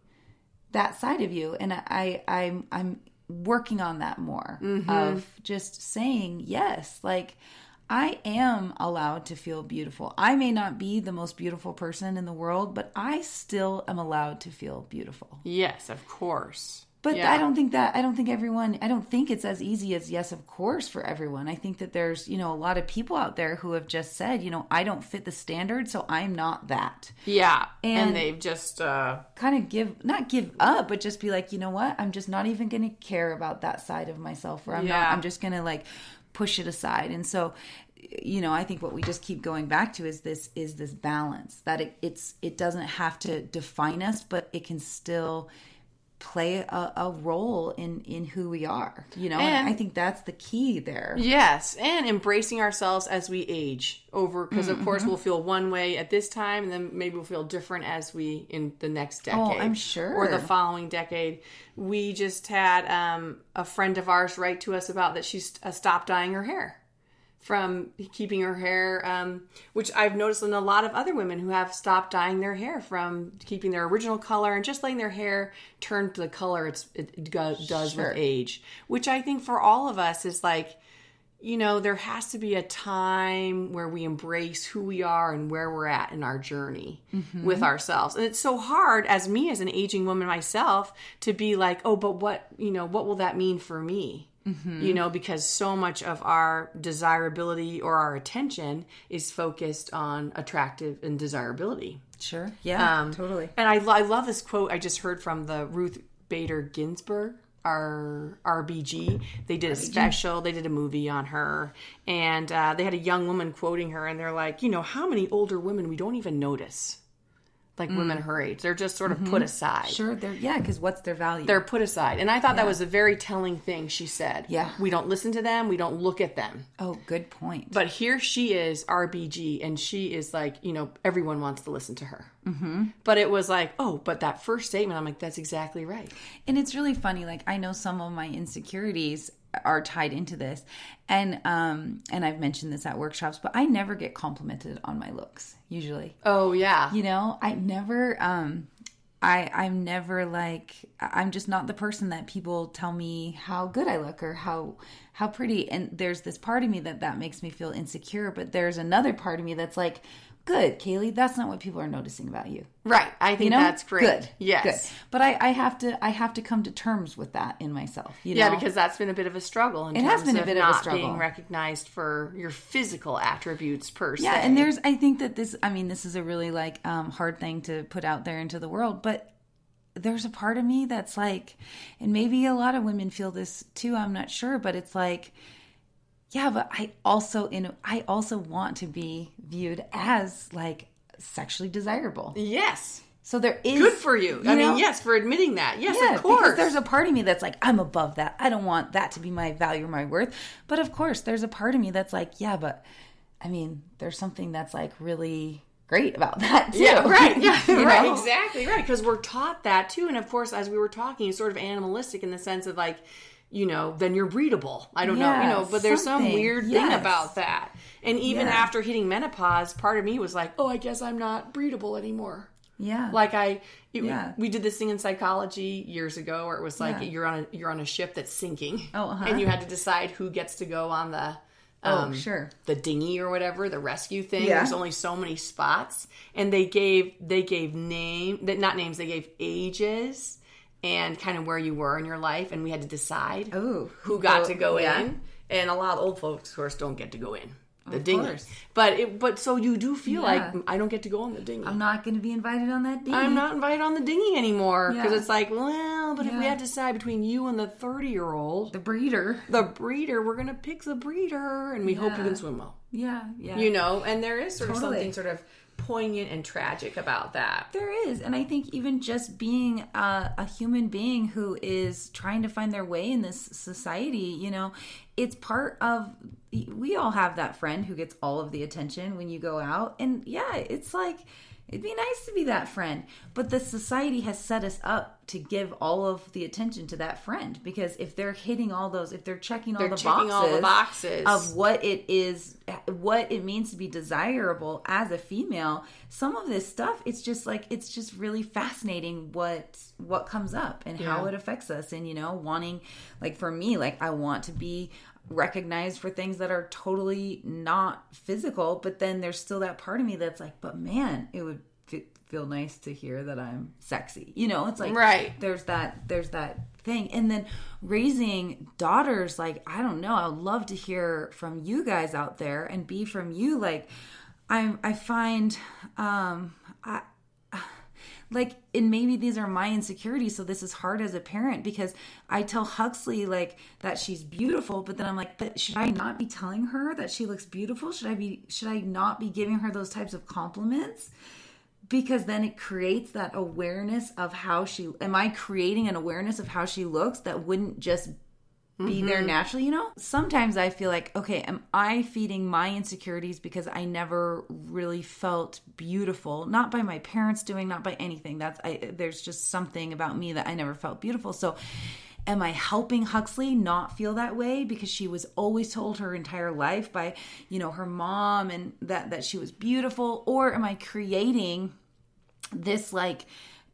that side of you. And I, I I'm I'm working on that more mm-hmm. of just saying yes, like I am allowed to feel beautiful. I may not be the most beautiful person in the world, but I still am allowed to feel beautiful. Yes, of course. But Yeah. I don't think that I don't think everyone I don't think it's as easy as yes of course for everyone. I think that there's, you know, a lot of people out there who have just said, you know, I don't fit the standard, so I'm not that. Yeah. And, And- they've just uh Kind of give not give up, but just be like, you know what? I'm just not even going to care about that side of myself or I'm Yeah. not I'm just going to like push it aside. And so you know, I think what we just keep going back to is this is this balance that it, it's it doesn't have to define us, but it can still play a, a role in in who we are you know and, And- i think that's the key there Yes, and embracing ourselves as we age over because of Mm-hmm. course we'll feel one way at this time and then maybe we'll feel different as we in the next decade. Oh, I'm sure. Or the following decade. We just had um, a friend of ours write to us about that she's uh, stopped dyeing her hair from keeping her hair um, which I've noticed in a lot of other women who have stopped dyeing their hair from keeping their original color and just letting their hair turn to the color it's, it does Sure. with age which I think for all of us is like you know, there has to be a time where we embrace who we are and where we're at in our journey with ourselves. And it's so hard as me as an aging woman myself to be like, "Oh, but what, you know, what will that mean for me?" You know, because so much of our desirability or our attention is focused on attractive and desirability. sure yeah Um, totally And I, I love this quote I just heard from the Ruth Bader Ginsburg, our RBG. They did a special, they did a movie on her, and uh, they had a young woman quoting her, and they're like, you know, how many older women we don't even notice? Like women her age. They're just sort of put aside. sure they're yeah because what's their value They're put aside. And I thought that was a very telling thing she said. Yeah. We don't listen to them, we don't look at them. oh good point But here she is, RBG, and she is like, you know, everyone wants to listen to her. Mm-hmm. But it was like, oh, but that first statement, I'm like, that's exactly right. and it's really funny like i know some of my insecurities are tied into this. And um and i've mentioned this at workshops but i never get complimented on my looks usually. Oh, yeah. you know i never um i i'm never like i'm just not the person that people tell me how good i look or how how pretty. And there's this part of me that that makes me feel insecure but there's another part of me that's like good kaylee that's not what people are noticing about you Right. I think you know that's great. good Yes. good but i i have to i have to come to terms with that in myself you know Yeah, because that's been a bit of a struggle in It terms has been a of bit of a not struggle. being recognized for your physical attributes per se. Yeah, and there's I think that this I mean this is a really like um hard thing to put out there into the world, but there's a part of me that's like and maybe a lot of women feel this too, I'm not sure, but it's like yeah, but I also in I also want to be viewed as like sexually desirable. yes. So there is Good for you. I know? mean, yes, for admitting that. Yes, Yeah, of course. because there's a part of me that's like, I'm above that. I don't want that to be my value or my worth. But of course, there's a part of me that's like, yeah, but I mean, there's something that's like really great about that too. Yeah, right. [LAUGHS] Yeah, You right. know? Exactly right. Because we're taught that too, and of course, as we were talking, it's sort of animalistic in the sense of like, you know, then you're breedable. I don't know, you know, but there's some something. weird thing about that. And even Yeah. after hitting menopause, part of me was like, oh, I guess I'm not breedable anymore. Yeah. Like I, it, Yeah. we did this thing in psychology years ago where it was like Yeah. you're on a you're on a ship that's sinking, Oh, uh-huh. and you had to decide who gets to go on the oh, sure. the dinghy or whatever the rescue thing Yeah. there's only so many spots and they gave they gave name that not names they gave ages and kind of where you were in your life and we had to decide Oh, who got oh, to go yeah. in and a lot of old folks of course don't get to go in the dinghy course. but it but so you do feel Yeah. like i don't get to go on the dinghy I'm not going to be invited on that date. I'm not invited on the dinghy anymore because Yeah. it's like, well, but if we Yeah. have to decide between you and the 30 year old, the breeder. the breeder, we're going to pick the breeder and we hope you can swim well. Yeah, yeah. You know, and there is sort of something sort of poignant and tragic about that. There is. And I think even just being a, a human being who is trying to find their way in this society, you know, it's part of, we all have that friend who gets all of the attention when you go out. And yeah, it's like, It'd be nice to be that friend. But the society has set us up to give all of the attention to that friend because if they're hitting all those, if they're checking all, They're the, checking boxes all the boxes. of what it is, what it means to be desirable as a female, some of this stuff, it's just like, it's just really fascinating what, what comes up and how it affects us. And, you know, wanting, like for me, like I want to be recognized for things that are totally not physical but then there's still that part of me that's like but man it would f- feel nice to hear that i'm sexy. You know it's like Right. there's that there's that thing. And then raising daughters like i don't know i would love to hear from you guys out there and be from you. Like i'm i find um i like and maybe these are my insecurities so this is hard as a parent because i tell huxley like that she's beautiful but then i'm like but should i not be telling her that she looks beautiful? Should i be should i not be giving her those types of compliments? Because then it creates that awareness of how she am i creating an awareness of how she looks that wouldn't just be there mm-hmm. naturally, you know? Sometimes I feel like, okay, am I feeding my insecurities because I never really felt beautiful? Not by my parents doing, not by anything. That's I there's just something about me that I never felt beautiful. So am I helping Huxley not feel that way because she was always told her entire life by, you know, her mom and that that she was beautiful or am I creating this like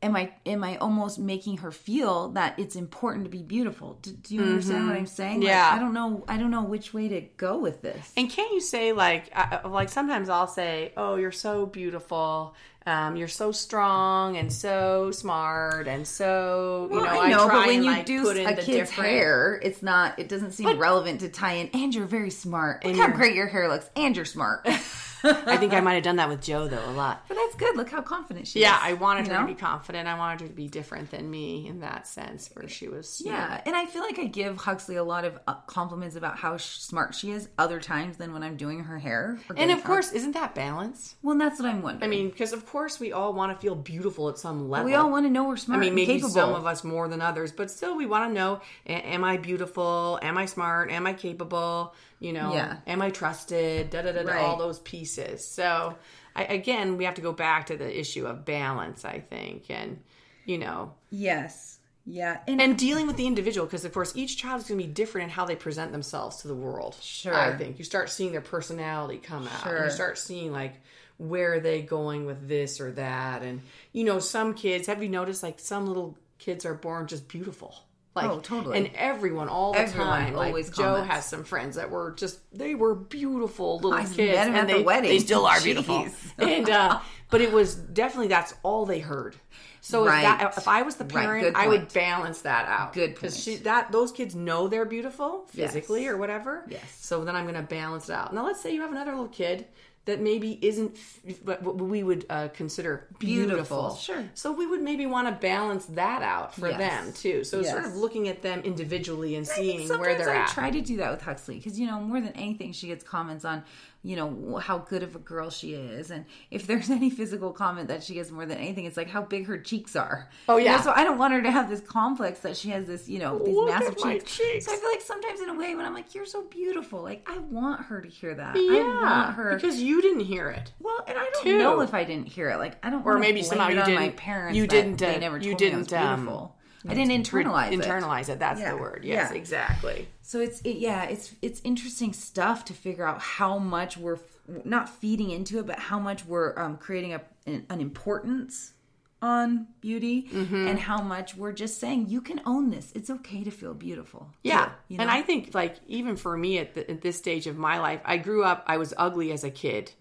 am i am i almost making her feel that it's important to be beautiful do, do you understand what mm-hmm. i'm saying Like, Yeah. i don't know i don't know which way to go with this And can't you say like I, like sometimes I'll say, "Oh, you're so beautiful. Um, you're so strong and so smart and so you Well, know." I know, try but when and, you like, do put in a kid's different- hair, it's not. It doesn't seem relevant to tie in. And you're very smart. Look how you're- great your hair looks. And you're smart. [LAUGHS] I think I might have done that with Joe though a lot. but that's good. Look how confident she Yeah, is. Yeah, I wanted her know? to be confident. I wanted her to be different than me in that sense, where she was. you Yeah, and I feel like I give Huxley a lot of uh, compliments about how smart she is other times than when I'm doing her hair. and of course, isn't that balance? well, that's what I'm wondering. I mean, because of course we all want to feel beautiful at some level. we all want to know we're smart. I mean, maybe capable. some of us more than others, but still, we want to know: Am I beautiful? Am I smart? Am I capable? You know, Yeah. am I trusted? Da da da. All those pieces. So, I, again, we have to go back to the issue of balance. I think, and you know, Yes. Yeah. And, and dealing with the individual because of course each child is going to be different in how they present themselves to the world Sure. i think you start seeing their personality come out Sure. you start seeing like where are they going with this or that? And you know some kids have you noticed like some little kids are born just beautiful? Like Oh, totally. and everyone all the Everyone time like always joe has some friends that were just they were beautiful little I kids and at the wedding. they still are beautiful. And uh [LAUGHS] but it was definitely that's all they heard. So Right. if that if i was the parent good i would balance that out. Good because that those kids know they're beautiful physically Yes. or whatever. Yes. so then i'm going to balance it out. Now let's say you have another little kid that maybe isn't what we would uh, consider beautiful. Beautiful, sure. So we would maybe want to balance that out for Yes. them too. So sort of looking at them individually and I think seeing where they're at. I try to do that with Huxley because you know more than anything she gets comments on you know how good of a girl she is and if there's [LAUGHS] any physical comment that she gets more than anything it's like how big her cheeks are. Oh, You know, yeah. so I don't want her to have this complex that she has this you know these Look massive cheeks. cheeks. So I feel like sometimes in a way when I'm like you're so beautiful like I want her to hear that. I yeah, want her. because you didn't hear it. well, and I don't too. know if I didn't hear it. Like I don't. Or maybe somehow you didn't- my parents. you didn't, They uh, never you told me I was didn't, um, beautiful. I didn't internalize it. Internalize it. That's Yeah. the word. Yes, Yeah. exactly. So it's it, yeah, it's it's interesting stuff to figure out how much we're f- not feeding into it, but how much we're um, creating a, an, an importance on beauty, Mm-hmm. and how much we're just saying you can own this. It's okay to feel beautiful. Yeah. too, you And? I think, like, even for me at, the, at this stage of my life, I grew up, I was ugly as a kid.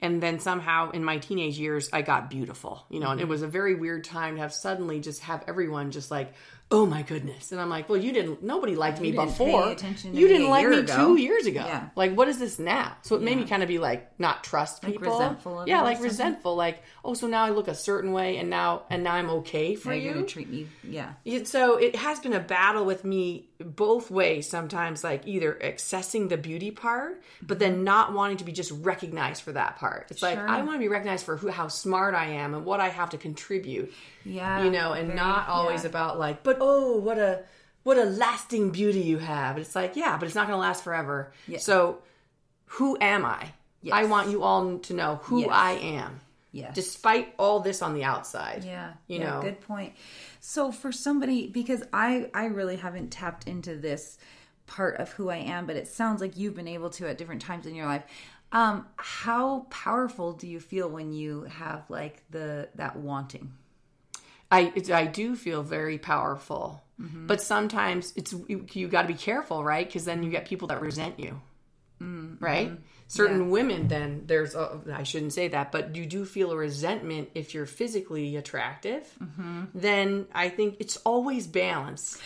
And then somehow in my teenage years, I got beautiful, you know, and it Mm-hmm. was a very weird time to have suddenly just have everyone just like, oh my goodness. And I'm like, well, you didn't, nobody liked me didn't before. pay attention to you me didn't like me ago." two years ago. Yeah. Like, what is this now? So it made me kind of be like, not trust Like people. resentful of yeah, like resentful. Like, oh, so now I look a certain way and now, and now I'm okay for How you. treat me. Yeah. So it has been a battle with me both ways sometimes like either accessing the beauty part but then mm-hmm. not wanting to be just recognized for that part it's like i want to be recognized for who how smart i am and what i have to contribute Yeah. you know and very- not always yeah. about like but oh what a what a lasting beauty you have it's like yeah but it's not going to last forever so who am i i want you all to know who Yes. i am Yes. despite all this on the outside. Yeah, You yeah, know. good point. So for somebody, because I I really haven't tapped into this part of who I am, but it sounds like you've been able to at different times in your life. Um, how powerful do you feel when you have like the that wanting? I I do feel very powerful, Mm-hmm. but sometimes it's you, you got to be careful, right? Because then you get people that resent you, Mm-hmm. right? Certain women, then there's a, I shouldn't say that, but you do feel a resentment if you're physically attractive. Mm-hmm. Then I think it's always balance.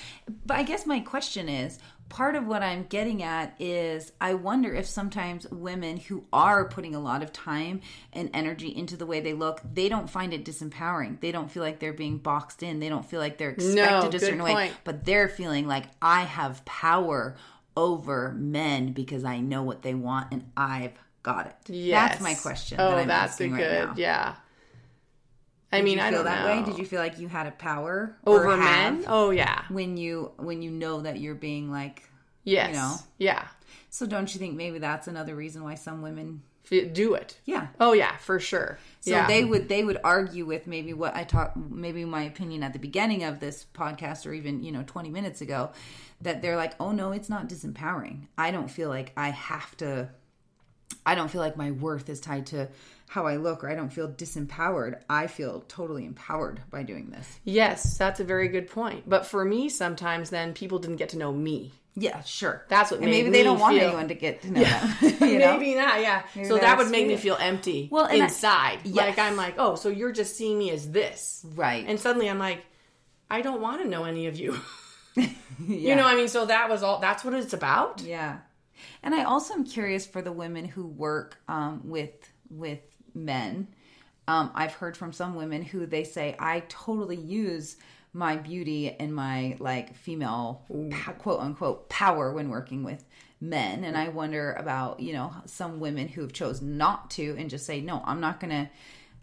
But I guess my question is part of what I'm getting at is I wonder if sometimes women who are putting a lot of time and energy into the way they look, they don't find it disempowering. They don't feel like they're being boxed in. They don't feel like they're expected a good certain way, point. but they're feeling like I have power over men because I know what they want and I've got it. Yes. That's my question. Oh, that I'm that's a good, right now. yeah. I Did mean, I feel that know. way? Did you feel like you had a power over men? Oh yeah, when you when you know that you're being like yes, you know? yeah. So don't you think maybe that's another reason why some women Do it. yeah. Oh yeah, for sure. So yeah. they would they would argue with maybe what I talked maybe my opinion at the beginning of this podcast or even, you know, 20 minutes ago that they're like, "Oh no, it's not disempowering. I don't feel like I have to I don't feel like my worth is tied to how I look or I don't feel disempowered. I feel totally empowered by doing this." Yes, that's a very good point. But for me, sometimes then people didn't get to know me. Yeah, sure. That's what maybe they don't want feel- anyone to get to know them. [LAUGHS] you [LAUGHS] know? Maybe not, yeah. so that would make me it. feel empty Well, and I- inside. Like I'm like, oh, so you're just seeing me as this. Right. And suddenly I'm like, I don't want to know any of you. [LAUGHS] Yeah. [LAUGHS] You know, I mean, so that was all, that's what it's about. Yeah, and I also am curious for the women who work um, with with men. Um, I've heard from some women who they say I totally use my beauty and my like female quote unquote power when working with men, and I wonder about you know some women who have chosen not to and just say no, I'm not gonna.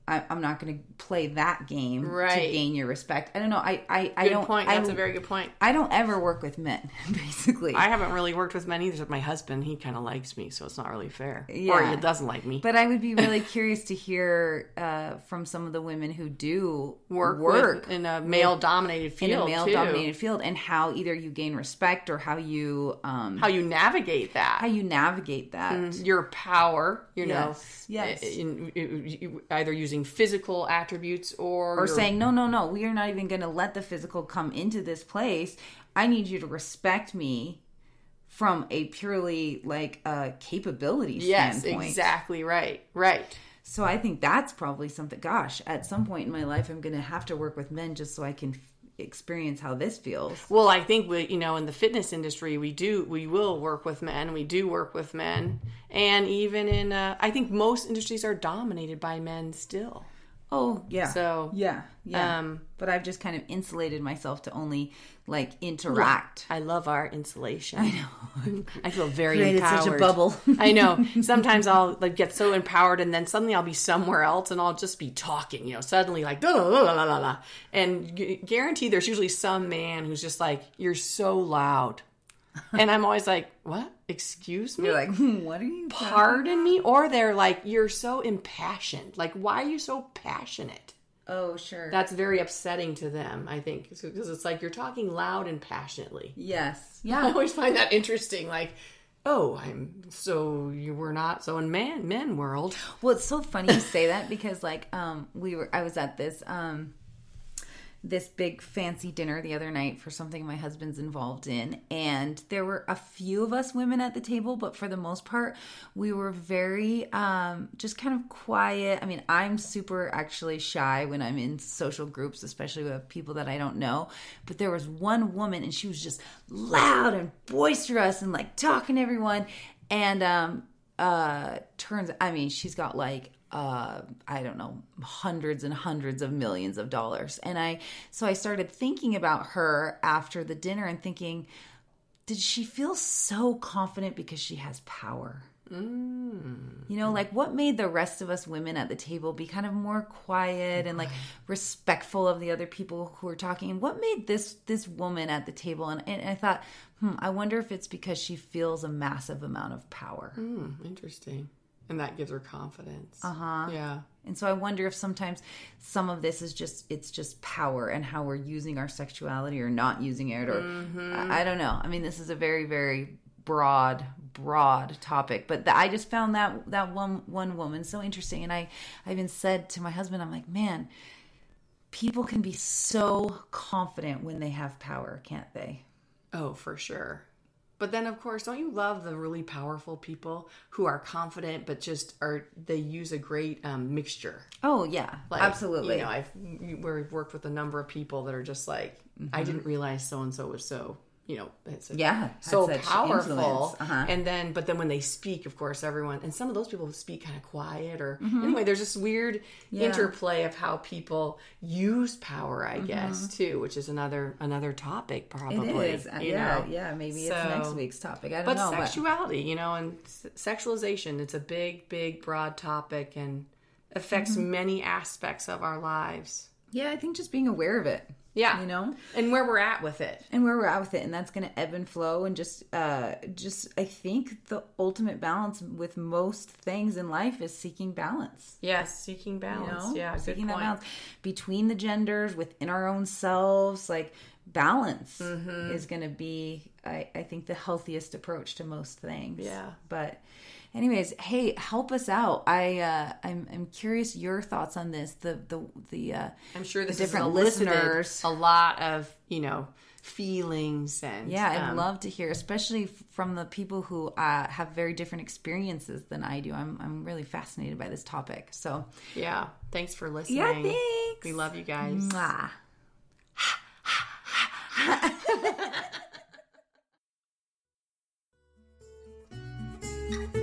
I, I'm not going to play that game to gain your respect. I don't know. I I, I don't. point. That's a very good point. I don't ever work with men, [LAUGHS] basically. I haven't really worked with men either. My husband, he kind of likes me, so it's not really fair. Yeah. Or he doesn't like me. But I would be really [LAUGHS] curious to hear uh, from some of the women who do work, work with, in a male-dominated field, in a male dominated field and how either you gain respect or how you um, How you navigate that. how you navigate that. your power, you know, Yes, yes. in, in- in- either using physical attributes or Or saying no, no, no, we are not even going to let the physical come into this place. I need you to respect me from a purely like uh, capability yes, standpoint. exactly right, right. So I think that's probably something. Gosh, at some point in my life, I'm going to have to work with men just so I can experience how this feels. Well, I think we, you know, in the fitness industry, we do, we will work with men. We do work with men, and even in, uh, I think most industries are dominated by men still. Oh yeah. So, yeah, yeah. um, but I've just kind of insulated myself to only like interact. I love our insulation. I know. [LAUGHS] I feel very Created empowered. such a bubble. [LAUGHS] I know. [LAUGHS] Sometimes I'll like get so empowered, and then suddenly I'll be somewhere else, and I'll just be talking. You know, suddenly like la la la la la la, and gu- guarantee there's usually some man who's just like, "You're so loud," and I'm always like, "What? Excuse me." You're like, hmm, what are you? Pardon me, or they're like, "You're so impassioned. Like, why are you so passionate?" Oh sure. That's very upsetting to them. I think because it's like you're talking loud and passionately. yes. Yeah. [LAUGHS] I always find that interesting. Like, oh, I'm so you were not so in man men world. Well, it's so funny you say that because like um we were I was at this um this big fancy dinner the other night for something my husband's involved in and there were a few of us women at the table but for the most part we were very um just kind of quiet. I mean i'm super actually shy when i'm in social groups especially with people that i don't know but there was one woman and she was just loud and boisterous and like talking to everyone and um uh turns i mean she's got like uh i don't know hundreds and hundreds of millions of dollars. And i so i started thinking about her after the dinner and thinking did she feel so confident because she has power? You know like what made the rest of us women at the table be kind of more quiet and like respectful of the other people who were talking? And what made this this woman at the table? And, and i thought hmm i wonder if it's because she feels a massive amount of power. Hmm, interesting. And that gives her confidence. Uh Uh-huh. Yeah. And so I wonder if sometimes some of this is just it's just power and how we're using our sexuality or not using it or I, I don't know. I mean, this is a very very broad broad topic but the, i just found that that one one woman so interesting and i i even said to my husband i'm like man people can be so confident when they have power can't they Oh, for sure. But then, of course, don't you love the really powerful people who are confident, but just are they use a great um, mixture? oh yeah. Like, absolutely. You know, I've we've worked with a number of people that are just like, I didn't realize so and so was so, you know, it's Mm-hmm. Yeah, so powerful. Uh-huh. And then, but then when they speak, of course, everyone and some of those people speak kind of quiet or Mm-hmm. anyway. There's this weird interplay of how people use power, I guess, too, which is another another topic Mm-hmm. probably. is Uh, you yeah know? yeah maybe So- it's next week's topic i don't but know sexuality you know and sexualization it's a big big broad topic and affects Mm-hmm. many aspects of our lives yeah i think just being aware of it yeah. You know? And where we're at with it. And where we're at with it and that's going to ebb and flow and just uh just i think the ultimate balance with most things in life is seeking balance. Yes seeking you balance. know? Yeah seeking that balance between the genders within our own selves like balance Mm-hmm. is going to be I, I think the healthiest approach to most things. Yeah. but anyways hey help us out i uh i'm, I'm curious your thoughts on this the the the uh i'm sure the different listeners. a lot of you know feelings and Yeah, I'd um, love to hear, especially from the people who uh, have very different experiences than I do. I'm I'm really fascinated by this topic. So yeah thanks for listening yeah, thanks. we love you guys Mwah. [LAUGHS]